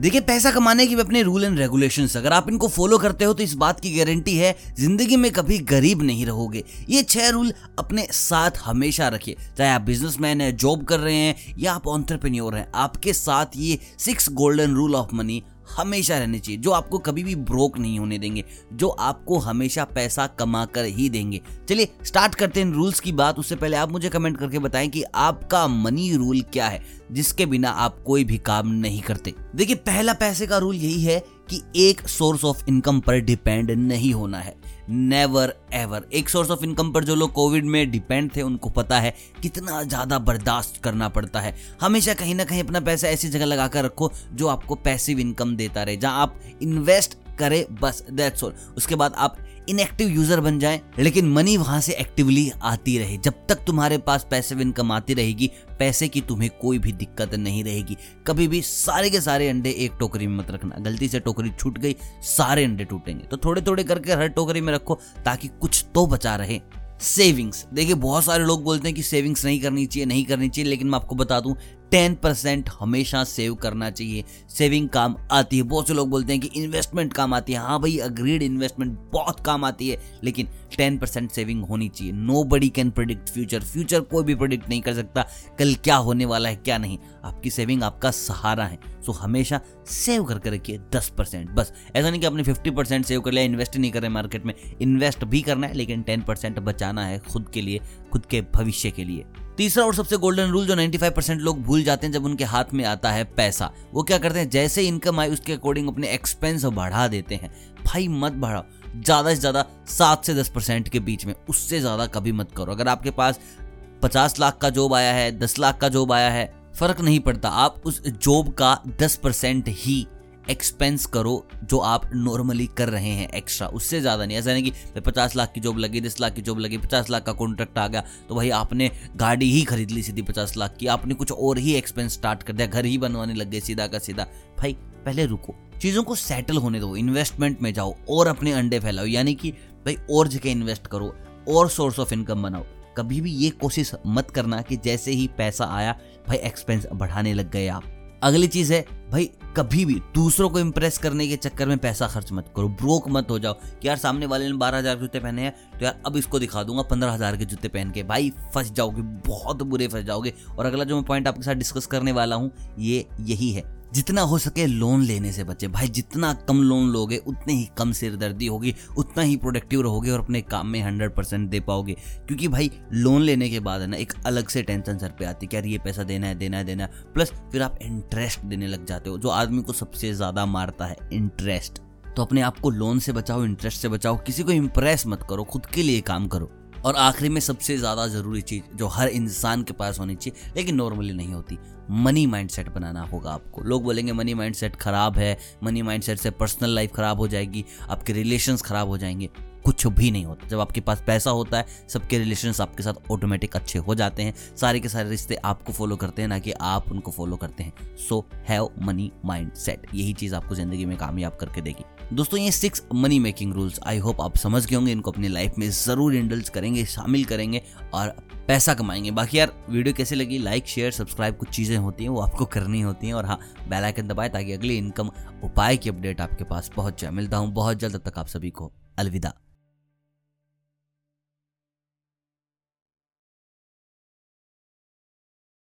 देखिए, पैसा कमाने के अपने रूल एंड रेगुलेशन अगर आप इनको फॉलो करते हो तो इस बात की गारंटी है, ज़िंदगी में कभी गरीब नहीं रहोगे। ये छह रूल अपने साथ हमेशा रखिए। चाहे आप बिजनेसमैन हैं जॉब कर रहे हैं, या आप ऑन्टरप्रेन्योर हैं, आपके साथ ये six golden rule of money हमेशा रहने चाहिए, जो आपको कभी भी ब्रोक नहीं होने देंगे, जो आपको हमेशा पैसा कमा कर ही देंगे। चलिए स्टार्ट करते हैं रूल्स की बात। उससे पहले आप मुझे कमेंट करके बताएँ कि आपका मनी रूल क्या है, जिसके बिना आप कोई भी काम नहीं करते। देखिए, पहला पैसे का रूल यही है कि एक सोर्स ऑफ़ इनकम पर डिपेंड नहीं होना है। नेवर एवर एक सोर्स ऑफ़ इनकम पर जो लोग कोविड में डिपेंड थे, उनको पता है कितना ज़्यादा बर्दाश्त करना पड़ता है। हमेशा कहीं ना कहीं अपना पैसा ऐसी जगह लगा कर रखो जो आपको पैसिव इनकम देता रहे, जहाँ आप इन्वेस्ट करें, बस दैट्स ऑल उसके बाद आप इनएक्टिव यूज़र बन जाए, लेकिन मनी वहाँ से एक्टिवली आती रहे। जब तक तुम्हारे पास पैसे इनकम आती रहेगी, पैसे की तुम्हें कोई भी दिक्कत नहीं रहेगी। कभी भी सारे के सारे अंडे एक टोकरी में मत रखना। गलती से टोकरी छूट गई, सारे अंडे टूटेंगे। तो थोड़े थोड़े करके हर टोकरी में रखो, ताकि कुछ तो बचा रहे। सेविंग्स देखिए, बहुत सारे लोग बोलते हैं कि सेविंग्स नहीं करनी चाहिए, नहीं करनी चाहिए, लेकिन मैं आपको बता दूँ टेन परसेंट हमेशा सेव करना चाहिए। सेविंग काम आती है। बहुत से लोग बोलते हैं कि इन्वेस्टमेंट काम आती है। हाँ भाई अग्रीड इन्वेस्टमेंट बहुत काम आती है, लेकिन टेन परसेंट सेविंग होनी चाहिए। Nobody can predict future future कोई भी प्रिडिक्ट नहीं कर सकता कल क्या होने वाला है, क्या नहीं। आपकी सेविंग आपका सहारा है। सो हमेशा सेव करके रखिए दस परसेंट बस, ऐसा नहीं कि आपने फिफ्टी परसेंट सेव कर लिया इन्वेस्ट नहीं कर रहे मार्केट में। इन्वेस्ट भी करना है, लेकिन टेन परसेंट बचाना है खुद के लिए, खुद के भविष्य के लिए। तीसरा और सबसे गोल्डन रूल जो 95 परसेंट लोग भूल जाते हैं जब उनके हाथ में आता है पैसा, वो क्या करते हैं? जैसे इनकम आई उसके अकॉर्डिंग अपने एक्सपेंस बढ़ा देते हैं। भाई मत बढ़ाओ। ज़्यादा से ज़्यादा सात से दस परसेंट के बीच में, उससे ज़्यादा कभी मत करो। अगर आपके पास पचास लाख का जॉब आया है, दस लाख का जॉब आया है, फ़र्क नहीं पड़ता। आप उस जॉब का दस परसेंट ही एक्सपेंस करो जो आप नॉर्मली कर रहे हैं एक्स्ट्रा उससे ज़्यादा नहीं। ऐसा नहीं कि पचास लाख की जॉब लगी, दस लाख की जॉब लगी, पचास लाख का कॉन्ट्रैक्ट आ गया तो भाई आपने गाड़ी ही खरीद ली सीधी पचास लाख की। आपने कुछ और ही एक्सपेंस स्टार्ट कर दिया, घर ही बनवाने लग गए सीधा का सीधा। भाई, पहले रुको। चीज़ों को सेटल होने दो। इन्वेस्टमेंट में जाओ और अपने अंडे फैलाओ। यानी कि भाई और जगह इन्वेस्ट करो, और सोर्स ऑफ़ इनकम बनाओ। कभी भी ये कोशिश मत करना कि जैसे ही पैसा आया, भाई एक्सपेंस बढ़ाने लग गए आप। अगली चीज़ है, भाई, कभी भी दूसरों को इम्प्रेस करने के चक्कर में पैसा खर्च मत करो ब्रोक मत हो जाओ। कि यार, सामने वाले ने बारह हज़ार के जूते पहने हैं तो यार, अब इसको दिखा दूँगा पंद्रह हज़ार के जूते पहन के। भाई, फंस जाओगे, बहुत बुरे फंस जाओगे। और अगला जो मैं पॉइंट आपके साथ डिस्कस करने वाला हूँ, ये यही है। जितना हो सके लोन लेने से बचे। भाई, जितना कम लोन लोगे, उतने ही कम सिरदर्दी होगी, उतना ही प्रोडक्टिव रहोगे और अपने काम में हंड्रेड परसेंट दे पाओगे। क्योंकि भाई, लोन लेने के बाद है ना, एक अलग से टेंशन सर पे आती है यार, ये पैसा देना है देना है देना है। प्लस फिर आप इंटरेस्ट देने लग जाते हो, जो आदमी को सबसे ज़्यादा मारता है इंटरेस्ट तो अपने आप को लोन से बचाओ इंटरेस्ट से बचाओ, किसी को इम्प्रेस मत करो, खुद के लिए काम करो। और आखिरी में सबसे ज़्यादा ज़रूरी चीज़ जो हर इंसान के पास होनी चाहिए, लेकिन नॉर्मली नहीं होती मनी माइंडसेट बनाना होगा आपको। लोग बोलेंगे मनी माइंडसेट खराब है मनी माइंडसेट से पर्सनल लाइफ खराब हो जाएगी, आपके रिलेशंस खराब हो जाएँगे। कुछ भी नहीं होता। जब आपके पास पैसा होता है, सबके रिलेशन आपके साथ ऑटोमेटिक अच्छे हो जाते हैं। सारे के सारे रिश्ते आपको फॉलो करते हैं, ना कि आप उनको फॉलो करते हैं। So have money mindset यही चीज़ आपको ज़िंदगी में कामयाब करके देगी। दोस्तों, ये six money making rules I hope आप समझ गए होंगे। इनको अपनी लाइफ में ज़रूर इंडल्स करेंगे, शामिल करेंगे और पैसा कमाएँगे। बाकी यार वीडियो कैसे लगी? लाइक शेयर सब्सक्राइब कुछ चीज़ें होती हैं, वो आपको करनी होती हैं। और हाँ बेल आइकन दबाए ताकि अगली इनकम उपाय की अपडेट आपके पास पहुँच जाए। मिलता हूँ, बहुत जल्द तक आप सभी को। अलविदा।